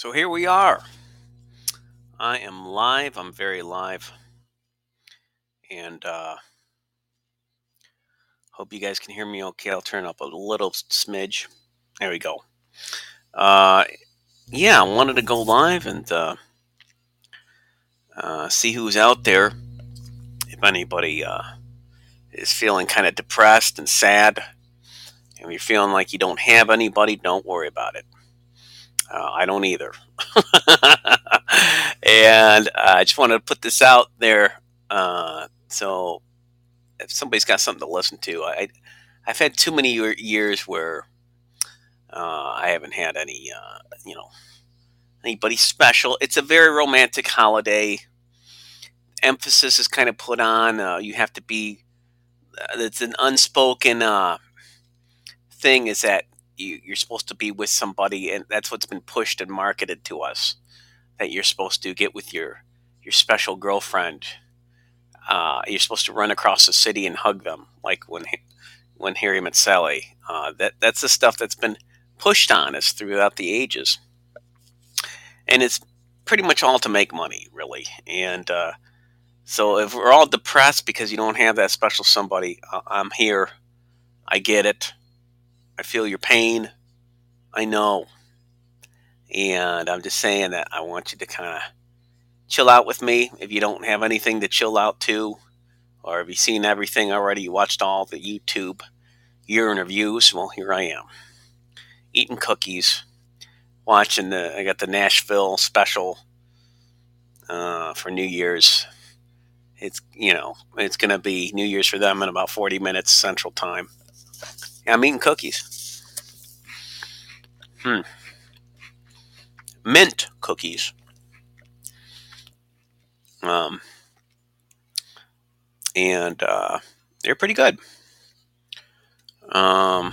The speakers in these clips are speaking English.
So here we are. I am live. I'm very live. And uh hope you guys can hear me okay. I'll turn up a little smidge. There we go. Uh yeah, I wanted to go live and uh, uh see who's out there. If anybody uh is feeling kind of depressed and sad, and you're feeling like you don't have anybody, don't worry about it. Uh, I don't either. and uh, I just wanted to put this out there. Uh, so if somebody's got something to listen to, I, I've had too many years where uh, I haven't had any, uh, you know, anybody special. It's a very romantic holiday. Emphasis is kind of put on. Uh, you have to be. It's an unspoken thing. Is that you, you're supposed to be with somebody, and that's what's been pushed and marketed to us that you're supposed to get with your your special girlfriend. Uh, you're supposed to run across the city and hug them, like when when Harry met Sally. Uh, that that's the stuff that's been pushed on us throughout the ages, and it's pretty much all to make money, really. And uh, so, if we're all depressed because you don't have that special somebody, uh, I'm here. I get it. I feel your pain. I know. And I'm just saying that I want you to kind of chill out with me if you don't have anything to chill out to, or have you seen everything already? You watched all the YouTube year interviews. Well, here I am, eating cookies, watching the. I got the Nashville special uh, for New Year's. It's you know it's gonna be New Year's for them in about 40 minutes Central Time. I'm eating cookies. Hmm. Mint cookies. Um, and uh, they're pretty good. Um,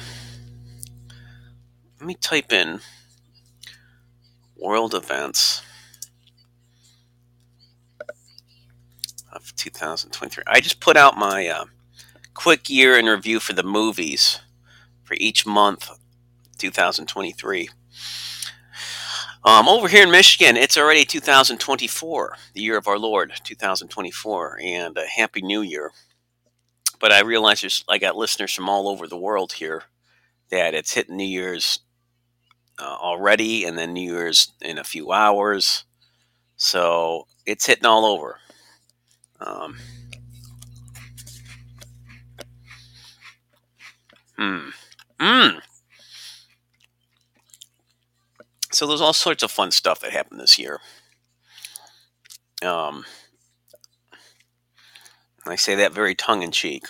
let me type in world events of 2023. I just put out my uh, quick year in review for the movies for each month 2023. Um, over here in Michigan, it's already 2024, the year of our Lord, 2024, and a happy new year. But I realize there's, I got listeners from all over the world here that it's hitting New Year's uh, already, and then New Year's in a few hours. So it's hitting all over. Um, hmm. Mm. So there's all sorts of fun stuff that happened this year. Um, I say that very tongue in cheek.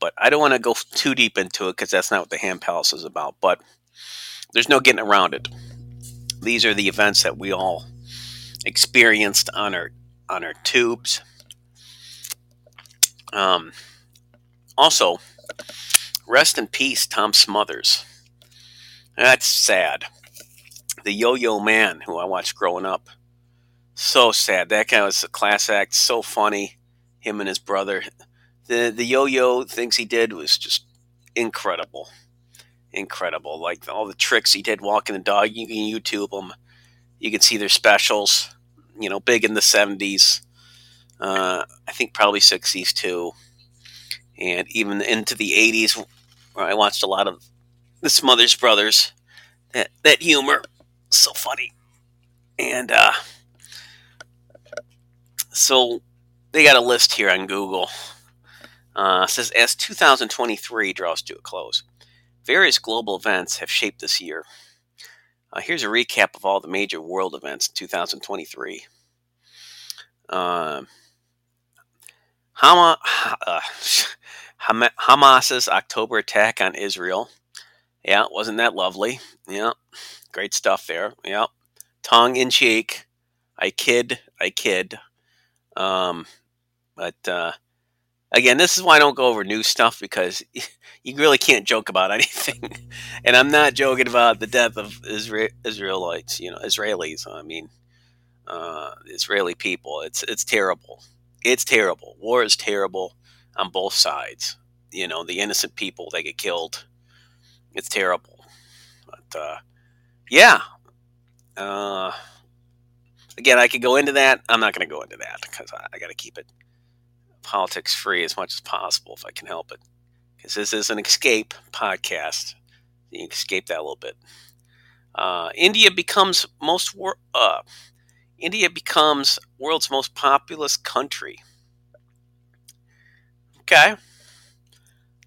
But I don't want to go too deep into it because that's not what the Ham Palace is about. But there's no getting around it. These are the events that we all experienced on our on our tubes. Um, also, Rest in peace, Tom Smothers. That's sad. The Yo Yo Man, who I watched growing up. So sad. That guy was a class act, so funny. Him and his brother. The the yo yo things he did was just incredible. Incredible. Like all the tricks he did walking the dog. You can YouTube them. You can see their specials. You know, big in the 70s. Uh, I think probably 60s too. And even into the 80s where I watched a lot of the Smothers Brothers. That that humor, so funny, and uh, so they got a list here on Google. Uh, says as 2023 draws to a close, various global events have shaped this year. Uh, here's a recap of all the major world events in 2023. Uh, Hama, uh, Hamas's October attack on Israel. Yeah, wasn't that lovely? Yeah, great stuff there. Yeah, tongue in cheek. I kid, I kid. Um, but uh, again, this is why I don't go over new stuff because you really can't joke about anything. and I'm not joking about the death of Isra- Israelites, you know, Israelis. I mean, uh, Israeli people. It's it's terrible. It's terrible. War is terrible on both sides. You know, the innocent people they get killed. It's terrible. But uh, yeah, Uh, again, I could go into that. I'm not going to go into that because I, I got to keep it politics free as much as possible if I can help it. Because this is an escape podcast. You can escape that a little bit. Uh, India becomes most wor- uh, India becomes world's most populous country. Okay,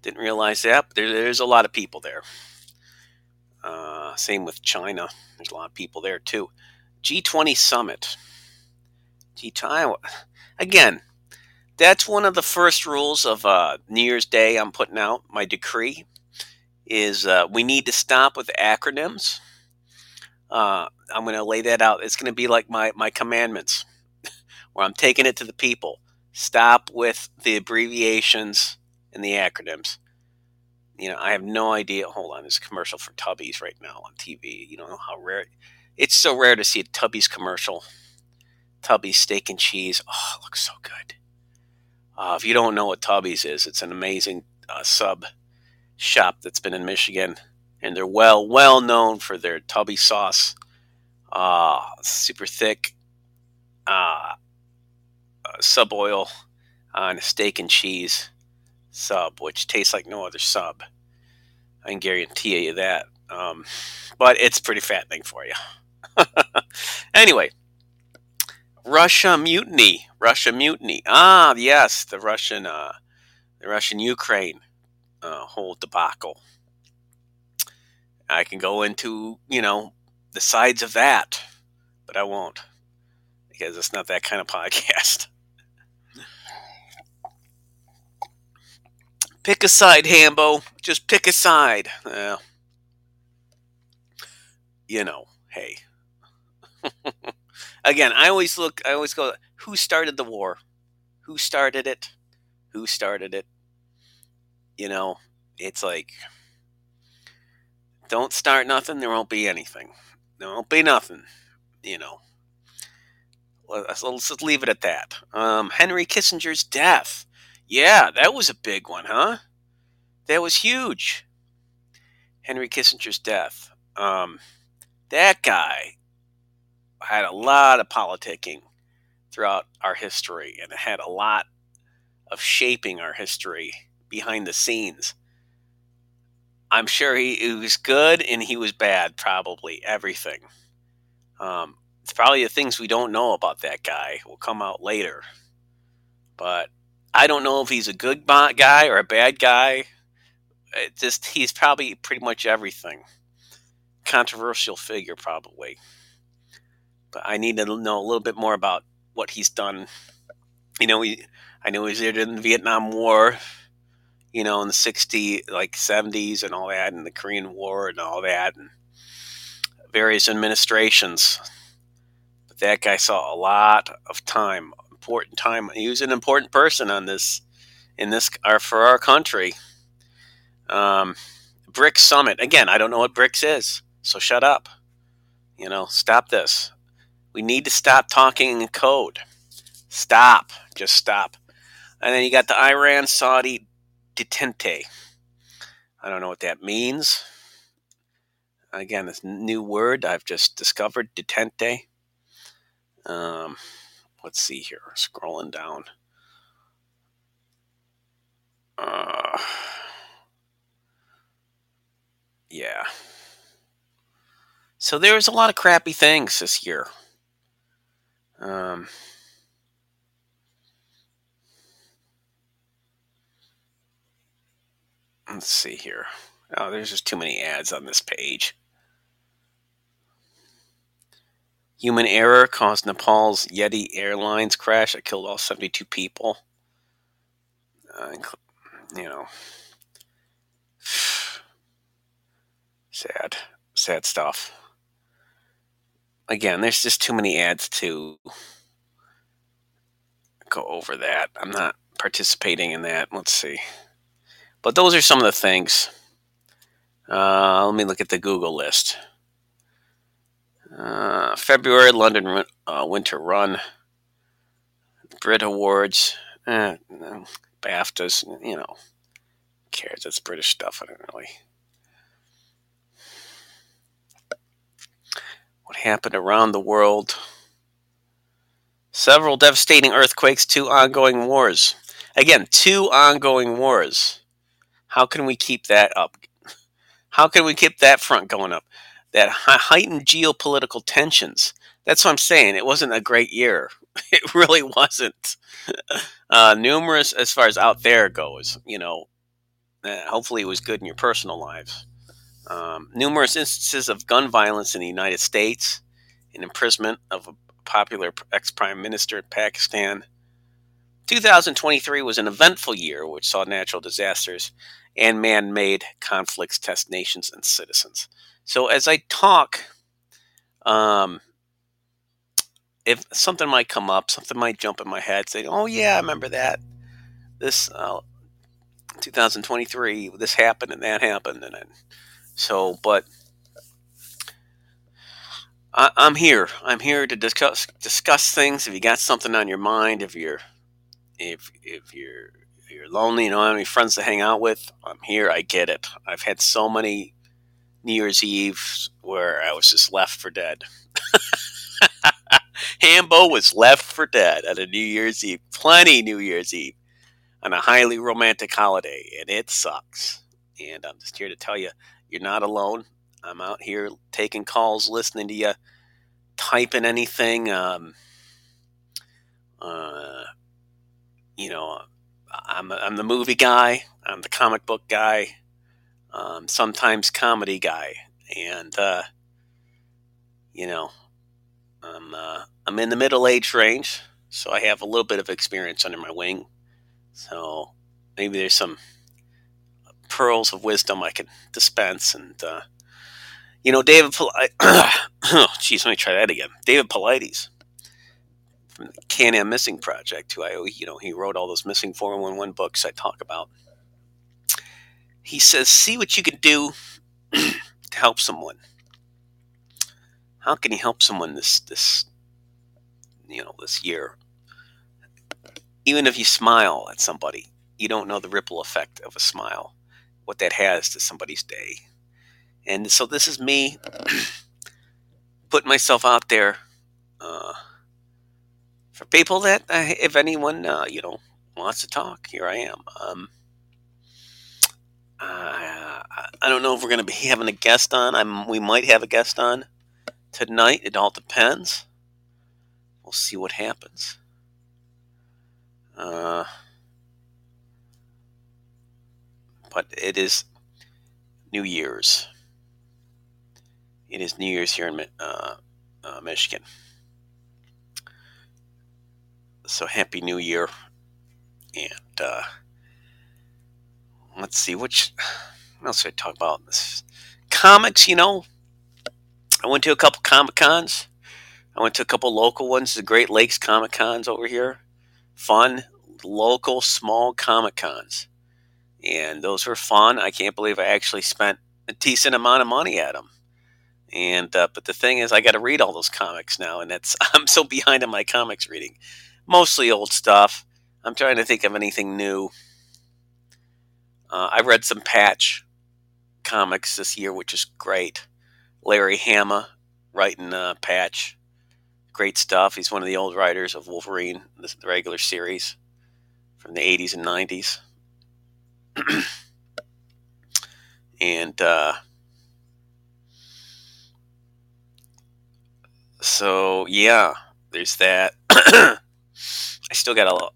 didn't realize that. But there, there's a lot of people there. Uh, same with China. There's a lot of people there too. G20 summit. G20 again. That's one of the first rules of uh, New Year's Day. I'm putting out my decree is uh, we need to stop with acronyms. Uh, I'm going to lay that out. It's going to be like my my commandments, where I'm taking it to the people. Stop with the abbreviations and the acronyms you know, I have no idea. Hold on, there's a commercial for Tubby's right now on TV. You don't know how rare it's so rare to see a Tubby's commercial. Tubby's steak and cheese. Oh, it looks so good. Uh, if you don't know what Tubby's is, it's an amazing uh, sub shop that's been in Michigan, and they're well well known for their Tubby sauce. Uh, super thick uh, uh sub oil on steak and cheese sub, which tastes like no other sub. I can guarantee you that. Um, but it's pretty fattening for you. anyway, Russia mutiny. Russia mutiny. Ah, yes, the Russian, uh, the Russian Ukraine uh, whole debacle. I can go into you know the sides of that, but I won't because it's not that kind of podcast. Pick a side, Hambo. Just pick a side. Well, you know, hey. Again, I always look, I always go, who started the war? Who started it? Who started it? You know, it's like, don't start nothing, there won't be anything. There won't be nothing, you know. Let's, let's leave it at that. Um, Henry Kissinger's death. Yeah, that was a big one, huh? That was huge. Henry Kissinger's death. Um, that guy had a lot of politicking throughout our history and had a lot of shaping our history behind the scenes. I'm sure he, he was good and he was bad, probably everything. Um, it's probably the things we don't know about that guy will come out later. But I don't know if he's a good guy or a bad guy. It just he's probably pretty much everything. Controversial figure, probably. But I need to know a little bit more about what he's done. You know, he, I know he's there in the Vietnam War. You know, in the 60s, like 70s, and all that, and the Korean War, and all that, and various administrations. But that guy saw a lot of time important time. He was an important person on this, in this, our for our country. Um, BRICS Summit. Again, I don't know what BRICS is, so shut up. You know, stop this. We need to stop talking in code. Stop. Just stop. And then you got the Iran Saudi detente. I don't know what that means. Again, this new word I've just discovered, detente. Um, let's see here. Scrolling down. Uh, yeah. So there was a lot of crappy things this year. Um, let's see here. Oh, there's just too many ads on this page. Human error caused Nepal's Yeti Airlines crash that killed all 72 people. Uh, you know, sad, sad stuff. Again, there's just too many ads to go over that. I'm not participating in that. Let's see. But those are some of the things. Uh, let me look at the Google list. Uh, February London uh, Winter Run, Brit Awards, eh, BAFTAs, you know, cares? It's British stuff. I don't really. What happened around the world. Several devastating earthquakes, two ongoing wars. Again, two ongoing wars. How can we keep that up? How can we keep that front going up? That heightened geopolitical tensions. That's what I'm saying. It wasn't a great year. It really wasn't. Uh, numerous, as far as out there goes, you know, uh, hopefully it was good in your personal lives. Um, numerous instances of gun violence in the United States, and imprisonment of a popular ex prime minister in Pakistan. 2023 was an eventful year which saw natural disasters and man made conflicts test nations and citizens. So, as I talk, um, if something might come up, something might jump in my head, say, "Oh yeah, I remember that. This uh, 2023, this happened and that happened," and then, so, but I, am here. I'm here to discuss discuss things. If you got something on your mind, if you're if if you're you're lonely, you don't have any friends to hang out with, I'm here. I get it. I've had so many New Year's Eve where I was just left for dead. Hambo was left for dead at a New Year's Eve. Plenty New Year's Eve on a highly romantic holiday, and it sucks. And I'm just here to tell you, you're not alone. I'm out here taking calls, listening to you, typing anything. Um, uh, you know, I'm, I'm the movie guy, I'm the comic book guy, um, sometimes comedy guy. And, uh, you know, I'm, uh, I'm in the middle age range, so I have a little bit of experience under my wing. So maybe there's some pearls of wisdom I can dispense and, uh, you know, David, Pol- oh, geez, let me try that again. David Paulides from the Can-Am Missing Project, who I, you know, he wrote all those missing 411 books I talk about. He says, see what you can do to help someone. How can you help someone this, this, you know, this year? Even if you smile at somebody, you don't know the ripple effect of a smile, what that has to somebody's day and so this is me putting myself out there uh, for people that, uh, if anyone, uh, you know, wants to talk, here I am. Um, uh, I don't know if we're going to be having a guest on. I'm, we might have a guest on tonight. It all depends. We'll see what happens. Uh, but it is New Year's it is New Year's here in uh, uh, Michigan. So happy New Year, and uh, let's see which what else should I talk about? This comics, you know. I went to a couple comic cons. I went to a couple local ones, the Great Lakes Comic Cons over here. Fun, local, small comic cons. And those were fun. I can't believe I actually spent a decent amount of money at them. And uh, but the thing is, I got to read all those comics now, and that's I'm so behind on my comics reading. Mostly old stuff. I'm trying to think of anything new. Uh, I read some Patch comics this year, which is great. Larry Hama writing uh, Patch, great stuff. He's one of the old writers of Wolverine, the regular series from the 80s and 90s. and uh, so yeah, there's that. I still got a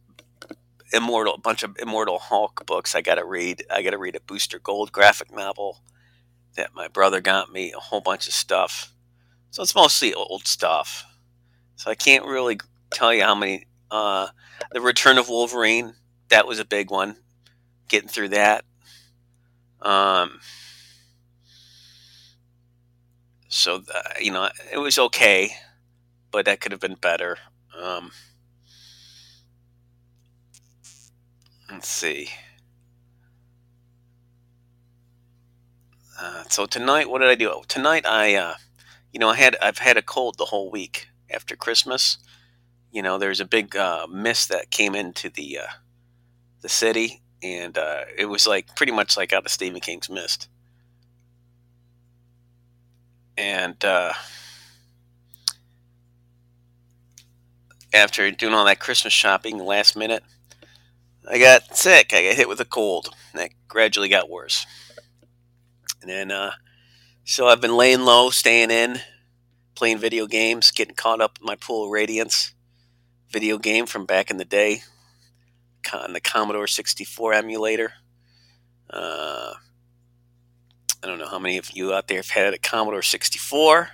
immortal bunch of immortal Hulk books I got to read. I got to read a Booster Gold graphic novel that my brother got me. A whole bunch of stuff. So it's mostly old stuff. So I can't really tell you how many. Uh, the Return of Wolverine that was a big one. Getting through that. Um, so uh, you know it was okay, but that could have been better. Um, let's see. Uh, so tonight, what did I do? Tonight, I, uh, you know, I had I've had a cold the whole week after Christmas. You know, there's a big uh, mist that came into the uh, the city, and uh, it was like pretty much like out of Stephen King's Mist and uh, after doing all that Christmas shopping last minute, I got sick. I got hit with a cold. And That gradually got worse. And then, uh, so I've been laying low, staying in, playing video games, getting caught up in my Pool of Radiance video game from back in the day on the Commodore 64 emulator. Uh, I don't know how many of you out there have had a Commodore 64,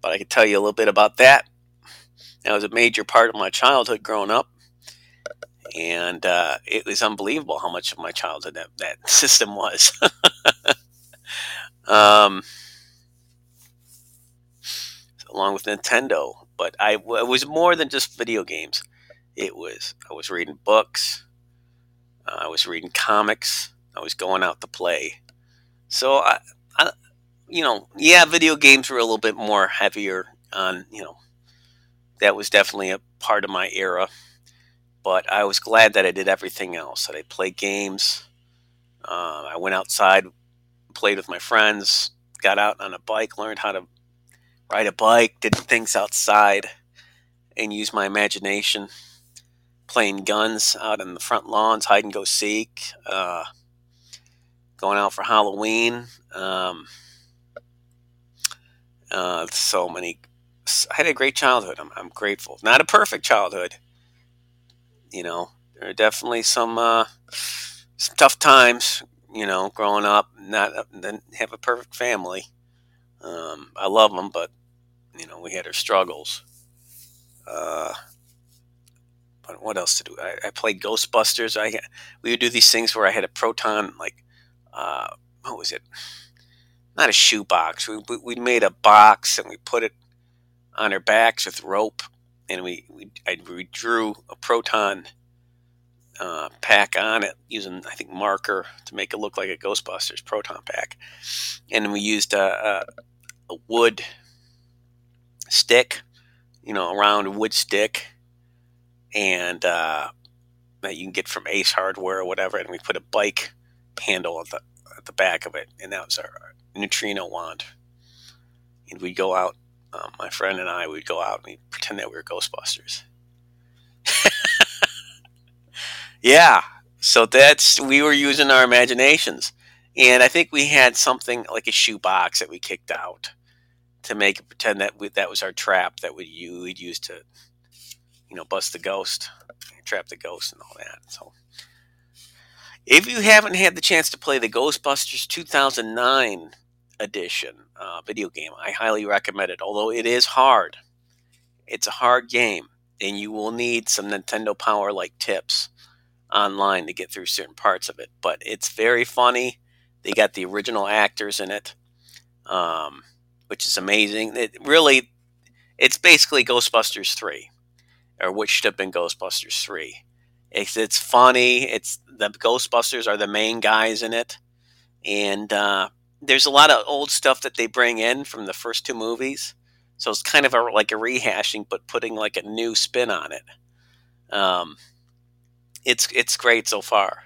but I can tell you a little bit about that. That was a major part of my childhood growing up, and uh, it was unbelievable how much of my childhood that, that system was. um, along with Nintendo, but I it was more than just video games. It was I was reading books, uh, I was reading comics, I was going out to play. So I, I, you know, yeah, video games were a little bit more heavier on, you know, that was definitely a part of my era. But I was glad that I did everything else. That I played games. Uh, I went outside, played with my friends, got out on a bike, learned how to ride a bike, did things outside, and used my imagination. Playing guns out in the front lawns, hide and go seek, uh, going out for Halloween. Um, uh, so many. I had a great childhood. I'm, I'm, grateful. Not a perfect childhood. You know, there are definitely some uh, some tough times. You know, growing up, not then have a perfect family. Um, I love them, but you know, we had our struggles. Uh, but what else to do? I, I, played Ghostbusters. I we would do these things where I had a proton, like uh, what was it? Not a shoebox. We, we made a box and we put it on our backs with rope, and we we, I, we drew a proton uh, pack on it using I think marker to make it look like a Ghostbusters proton pack, and then we used a, a, a wood stick, you know, a round wood stick, and uh, that you can get from Ace Hardware or whatever, and we put a bike handle at the at the back of it, and that was our, our neutrino wand. And we'd go out, um, my friend and I, would go out and we'd pretend that we were Ghostbusters. yeah, so that's we were using our imaginations, and I think we had something like a shoebox that we kicked out to make pretend that we, that was our trap that we would use to, you know, bust the ghost, trap the ghost, and all that. So, if you haven't had the chance to play the Ghostbusters 2009 edition uh, video game, I highly recommend it. Although it is hard, it's a hard game, and you will need some Nintendo Power like tips online to get through certain parts of it. But it's very funny. They got the original actors in it. Um, which is amazing. It really, it's basically Ghostbusters three, or which should have been Ghostbusters three. It's it's funny. It's the Ghostbusters are the main guys in it, and uh, there's a lot of old stuff that they bring in from the first two movies. So it's kind of a, like a rehashing, but putting like a new spin on it. Um, it's it's great so far.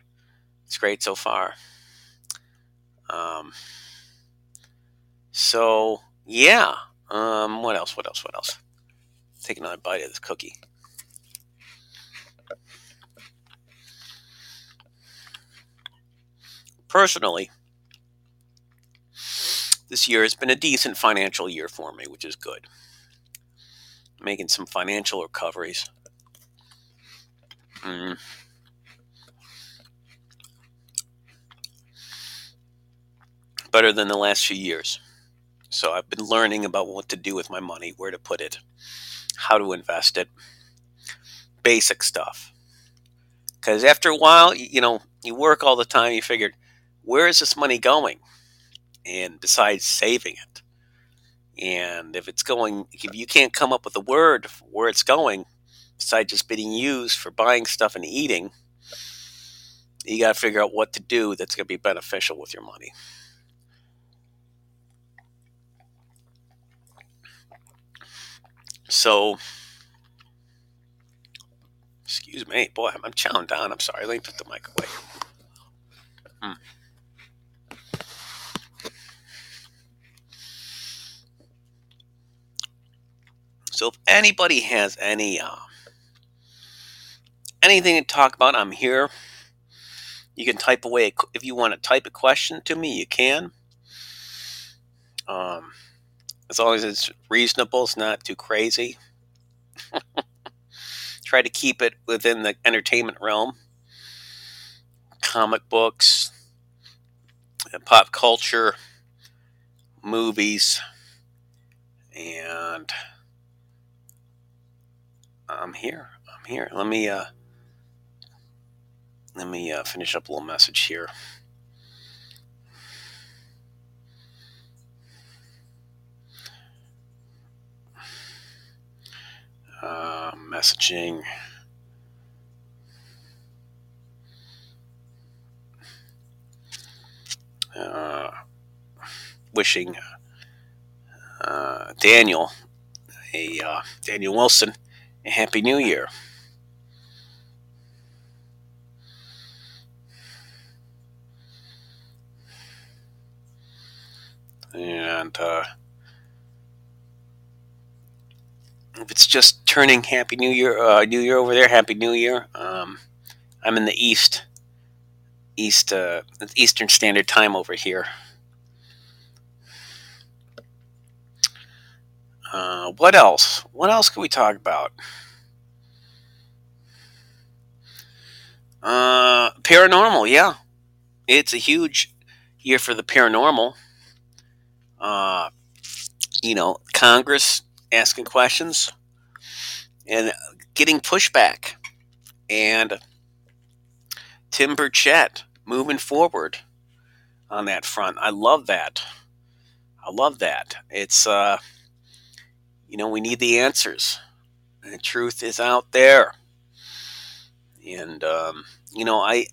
It's great so far. Um, so yeah. Um, what else? What else? What else? Take another bite of this cookie. Personally, this year has been a decent financial year for me, which is good. Making some financial recoveries. Mm. Better than the last few years. So I've been learning about what to do with my money, where to put it, how to invest it, basic stuff. Because after a while, you know, you work all the time, you figured, where is this money going? And besides saving it. And if it's going, if you can't come up with a word where it's going, besides just being used for buying stuff and eating, you got to figure out what to do that's going to be beneficial with your money. So, excuse me, boy, I'm, chowing down. I'm sorry. Let me put the mic away. Hmm. So, if anybody has any uh, anything to talk about, I'm here. You can type away if you want to type a question to me. You can. Um, as long as it's reasonable, it's not too crazy. Try to keep it within the entertainment realm. Comic books, pop culture, movies, and I'm here. I'm here. Let me uh, let me uh, finish up a little message here. Uh, messaging. Uh, wishing uh, Daniel, a uh, Daniel Wilson, a happy New Year. And uh, if it's just turning Happy New Year, uh, New Year over there, Happy New Year. Um, I'm in the East, East, uh, Eastern Standard Time over here. Uh, what else? What else can we talk about? Uh, paranormal, yeah. It's a huge year for the paranormal. Uh, you know, Congress asking questions and getting pushback. And Tim Burchett moving forward on that front. I love that. I love that. It's, uh, you know, we need the answers. The truth is out there. And, um, you know, I,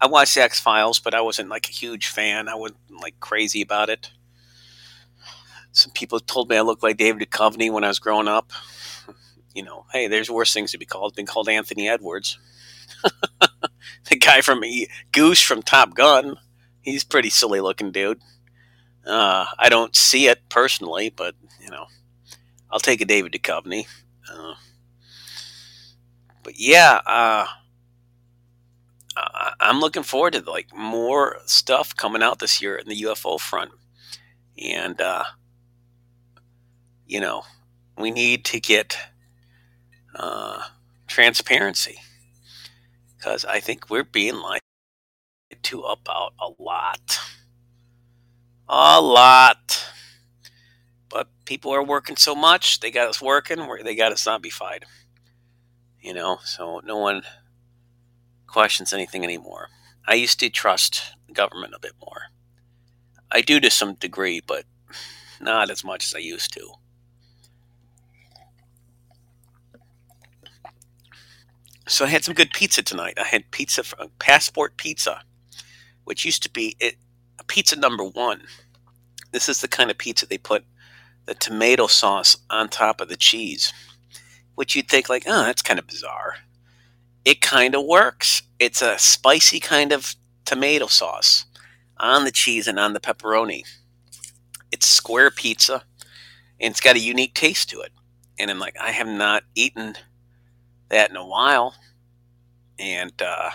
I watched X Files, but I wasn't like a huge fan. I wasn't like crazy about it. Some people told me I looked like David Duchovny when I was growing up. You know, hey, there's worse things to be called. Been called Anthony Edwards, the guy from Goose from Top Gun. He's pretty silly looking dude. Uh, I don't see it personally, but you know, I'll take a David Duchovny. Uh, but yeah, uh, I'm looking forward to like more stuff coming out this year in the UFO front, and uh, you know, we need to get uh, transparency because I think we're being lied to about a lot. A lot. But people are working so much, they got us working, they got us zombified. You know, so no one questions anything anymore. I used to trust the government a bit more. I do to some degree, but not as much as I used to. So I had some good pizza tonight. I had pizza from uh, Passport Pizza, which used to be it, pizza number one. This is the kind of pizza they put the tomato sauce on top of the cheese, which you'd think like, oh, that's kind of bizarre. It kind of works. It's a spicy kind of tomato sauce on the cheese and on the pepperoni. It's square pizza, and it's got a unique taste to it. And I'm like, I have not eaten that in a while. And uh,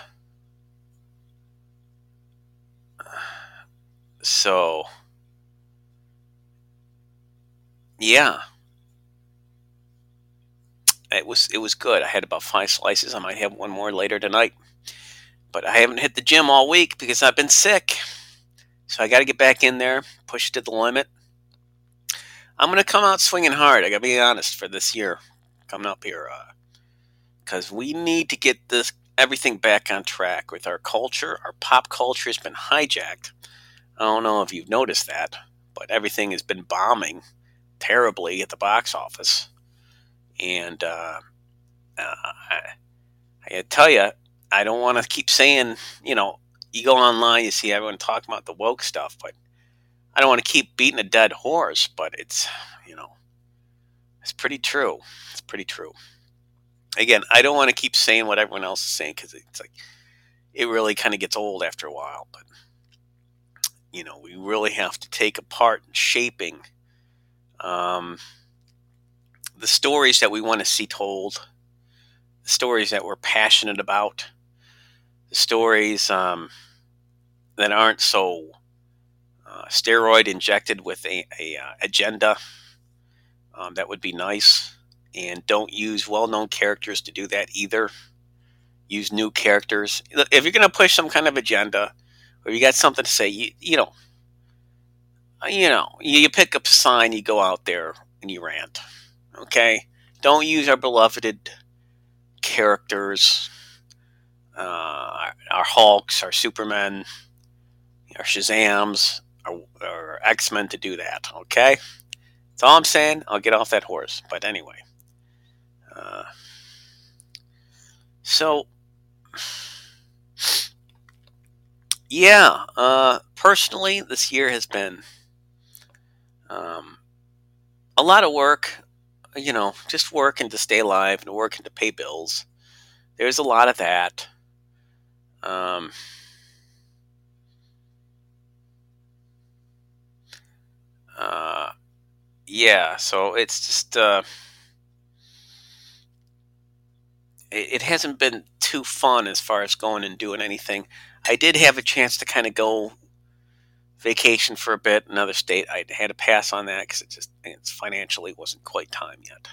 so, yeah, it was it was good. I had about five slices. I might have one more later tonight, but I haven't hit the gym all week because I've been sick. So I got to get back in there, push to the limit. I'm gonna come out swinging hard. I gotta be honest for this year, coming up here. Uh, because we need to get this everything back on track with our culture. Our pop culture has been hijacked. I don't know if you've noticed that, but everything has been bombing terribly at the box office. And uh, uh, I, I tell you, I don't want to keep saying, you know, you go online, you see everyone talking about the woke stuff, but I don't want to keep beating a dead horse, but it's, you know, it's pretty true. It's pretty true again, I don't want to keep saying what everyone else is saying because it's like it really kind of gets old after a while. But you know, we really have to take apart shaping um, the stories that we want to see told, the stories that we're passionate about, the stories um, that aren't so uh, steroid injected with a, a uh, agenda. Um, that would be nice. And don't use well-known characters to do that either. Use new characters. If you're going to push some kind of agenda, or you got something to say, you, you know, you know, you pick up a sign, you go out there, and you rant. Okay, don't use our beloved characters, uh, our, Hulks, our Supermen, our Shazams, our, our X Men to do that. Okay, that's all I'm saying. I'll get off that horse. But anyway, uh, so yeah, uh, personally, this year has been um, a lot of work, you know, just working to stay alive and working to pay bills. There's a lot of that. Um, uh, yeah, so it's just uh, it, it hasn't been too fun as far as going and doing anything. I did have a chance to kind of go vacation for a bit, another state. I had to pass on that because it just it's financially wasn't quite time yet.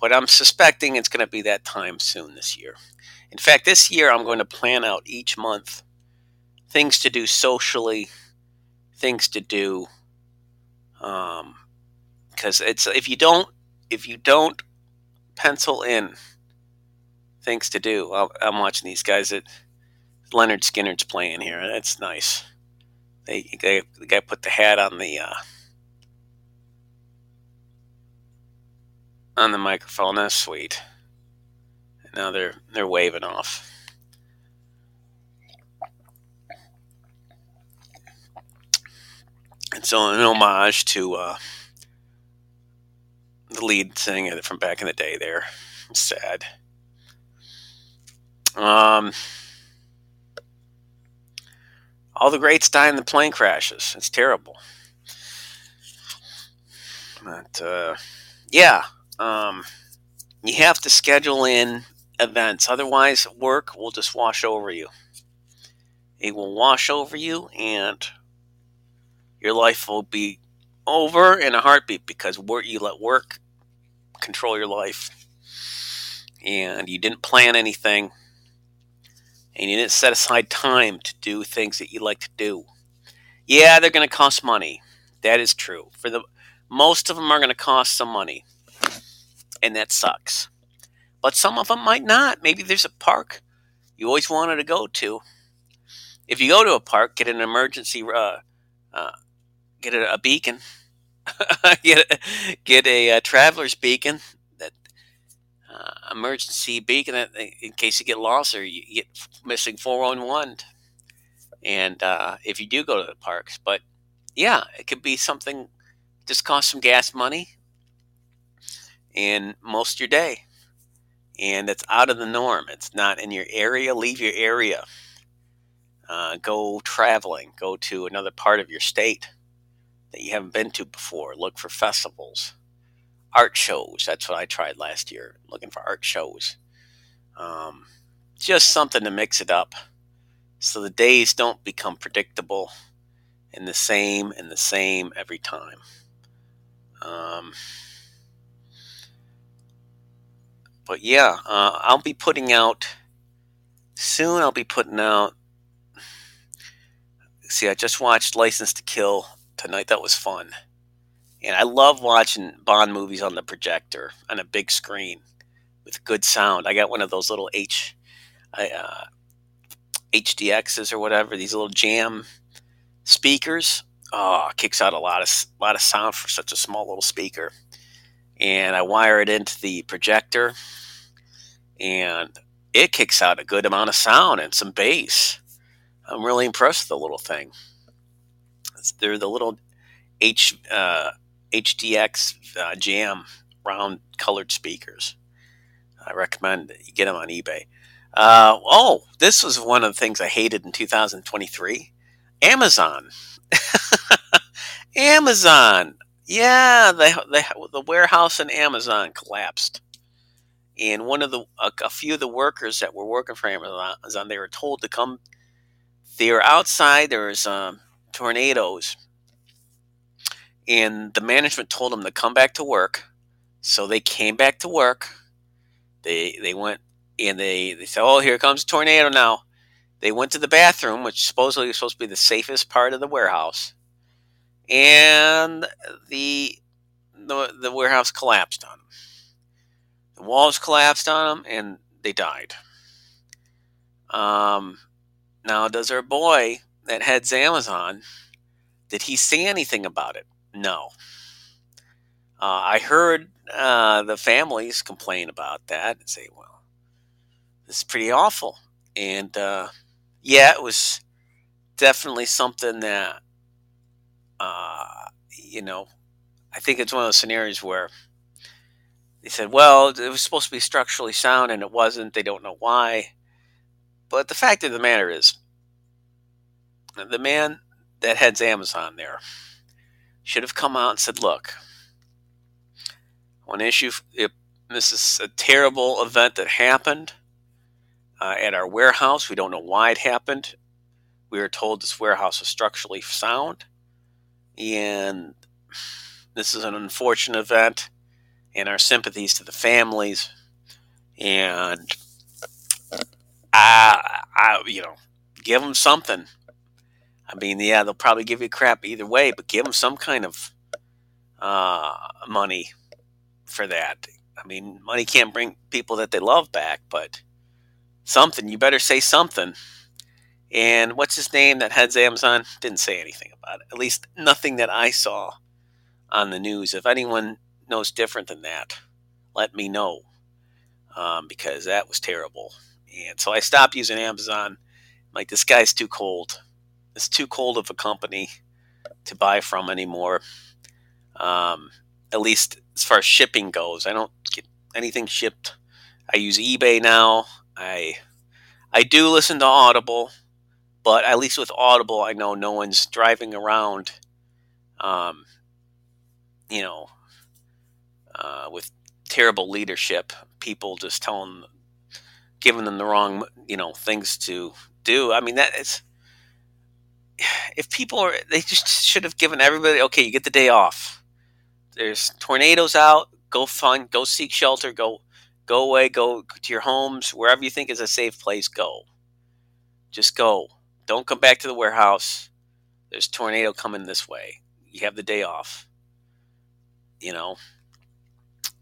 But I'm suspecting it's going to be that time soon this year. In fact, this year I'm going to plan out each month things to do socially, things to do. Um, because it's if you don't if you don't pencil in things to do. I'm watching these guys at Lynyrd Skynyrd's playing here. That's nice. They, they the guy put the hat on the uh, on the microphone. That's sweet. And now they're they're waving off. So, an homage to uh, the lead singer from back in the day. There, sad. Um, all the greats die in the plane crashes. It's terrible. But uh, yeah, um, you have to schedule in events. Otherwise, work will just wash over you. It will wash over you, and your life will be over in a heartbeat because work, you let work control your life, and you didn't plan anything and you didn't set aside time to do things that you like to do. Yeah, they're going to cost money. That is true. For the most of them are going to cost some money. And that sucks. But some of them might not. Maybe there's a park you always wanted to go to. If you go to a park, get an emergency uh, uh, get a, a beacon. get a, get a, a uh, traveler's beacon uh, emergency beacon in case you get lost or you get missing 411. And uh, if you do go to the parks, but yeah, it could be something just cost some gas money and most your day. And it's out of the norm. It's not in your area. Leave your area. Uh, go traveling. Go to another part of your state that you haven't been to before. Look for festivals art shows. That's what I tried last year, looking for art shows. Um, just something to mix it up so the days don't become predictable and the same and the same every time. Um, but yeah, uh, I'll be putting out soon. I'll be putting out. See, I just watched License to Kill tonight. That was fun. And I love watching Bond movies on the projector on a big screen with good sound. I got one of those little H uh, HDXs or whatever, these little jam speakers. Oh, kicks out a lot of a lot of sound for such a small little speaker. And I wire it into the projector, and it kicks out a good amount of sound and some bass. I'm really impressed with the little thing. They're the little H uh, HDX uh, Jam round colored speakers. I recommend you get them on eBay. Uh, oh, this was one of the things I hated in 2023. Amazon. Amazon. Yeah, the, the, the warehouse in Amazon collapsed. and one of the a, a few of the workers that were working for Amazon, they were told to come. They were outside. There was um, tornadoes, and the management told them to come back to work. So they came back to work. They they went and they they said, "Oh, here comes a tornado now." They went to the bathroom, which supposedly was supposed to be the safest part of the warehouse, and the the, the warehouse collapsed on them. The walls collapsed on them, and they died. Um, now, does our boy that heads Amazon, did he say anything about it? No. Uh, I heard uh, the families complain about that and say, well, this is pretty awful. And uh, yeah, it was definitely something that, uh, you know, I think it's one of those scenarios where they said, well, it was supposed to be structurally sound and it wasn't. They don't know why. But the fact of the matter is, the man that heads Amazon there should have come out and said, look, one issue, if this is a terrible event that happened uh, at our warehouse. We don't know why it happened. We were told this warehouse was structurally sound. And this is an unfortunate event, and our sympathies to the families. And I, I, you know, give them something. I mean, yeah, they'll probably give you crap either way, but give them some kind of uh, money for that. I mean, money can't bring people that they love back, but something. You better say something. And what's his name that heads Amazon? Didn't say anything about it. At least nothing that I saw on the news. If anyone knows different than that, let me know um, because that was terrible. And so I stopped using Amazon. Like this guy's too cold. It's too cold of a company to buy from anymore. Um, at least as far as shipping goes, I don't get anything shipped. I use eBay now. I I do listen to Audible, but at least with Audible, I know no one's driving around um, you know, uh, with terrible leadership, people just telling, giving them the wrong, you know, things to do. I mean, that is, if people are, they just should have given everybody, okay, you get the day off. There's tornadoes out. Go find, go seek shelter. Go, go away. Go to your homes, wherever you think is a safe place. Go. Just go. Don't come back to the warehouse. There's tornado coming this way. You have the day off. You know,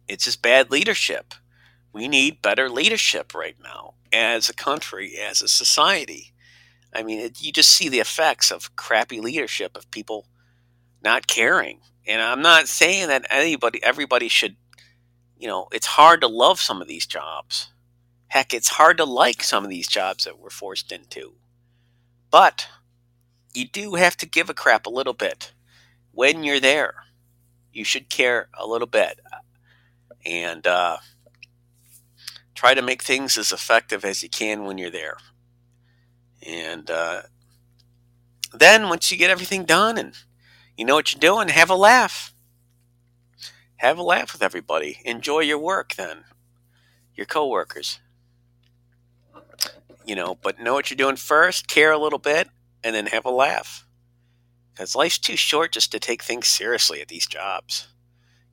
it's just bad leadership. We need better leadership right now as a country, as a society. I mean, it, you just see the effects of crappy leadership of people not caring. And I'm not saying that anybody, everybody should, you know, it's hard to love some of these jobs. Heck, it's hard to like some of these jobs that we're forced into. But you do have to give a crap a little bit when you're there you should care a little bit and uh, try to make things as effective as you can when you're there. And uh, then once you get everything done and you know what you're doing, have a laugh. Have a laugh with everybody. Enjoy your work then, your coworkers. You know, but know what you're doing first, care a little bit, and then have a laugh. Because life's too short just to take things seriously at these jobs.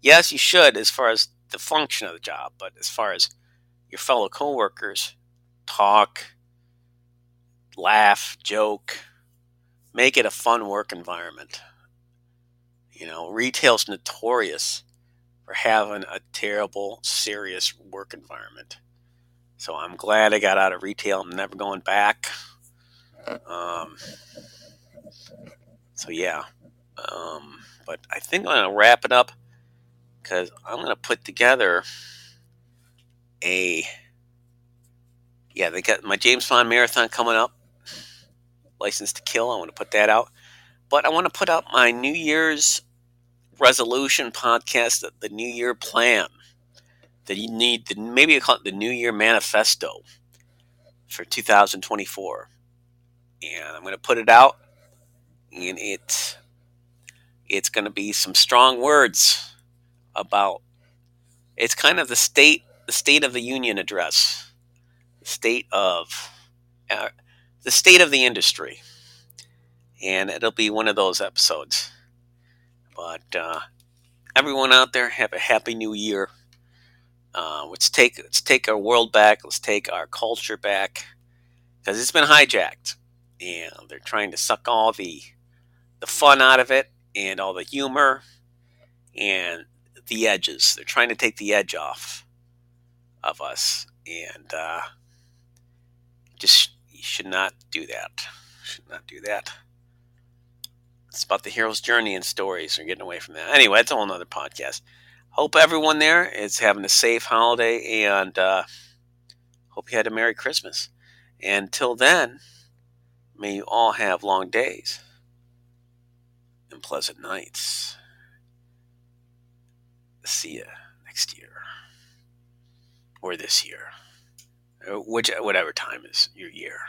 Yes, you should as far as the function of the job, but as far as your fellow coworkers, talk, laugh, joke, make it a fun work environment. You know, retail's notorious for having a terrible, serious work environment. So I'm glad I got out of retail. I'm never going back. Um, so yeah, um, but I think I'm gonna wrap it up because I'm gonna put together a yeah. They got my James Bond marathon coming up, License to Kill. I want to put that out, but I want to put out my New Year's resolution podcast, the New Year plan. That you need, the, maybe call it the New Year Manifesto for 2024, and I'm going to put it out and it it's going to be some strong words about it's kind of the state the State of the Union address, state of uh, the state of the industry, and it'll be one of those episodes. But uh, everyone out there, have a happy new year. Uh, let's take let's take our world back. Let's take our culture back because it's been hijacked, and they're trying to suck all the the fun out of it and all the humor and the edges. They're trying to take the edge off of us, and uh, just should not do that. Should not do that. It's about the hero's journey and stories. We're getting away from that. Anyway, it's a whole other podcast. Hope everyone there is having a safe holiday and uh, hope you had a Merry Christmas. Until then, may you all have long days and pleasant nights. See you next year or this year, Uh, which whatever time is your year.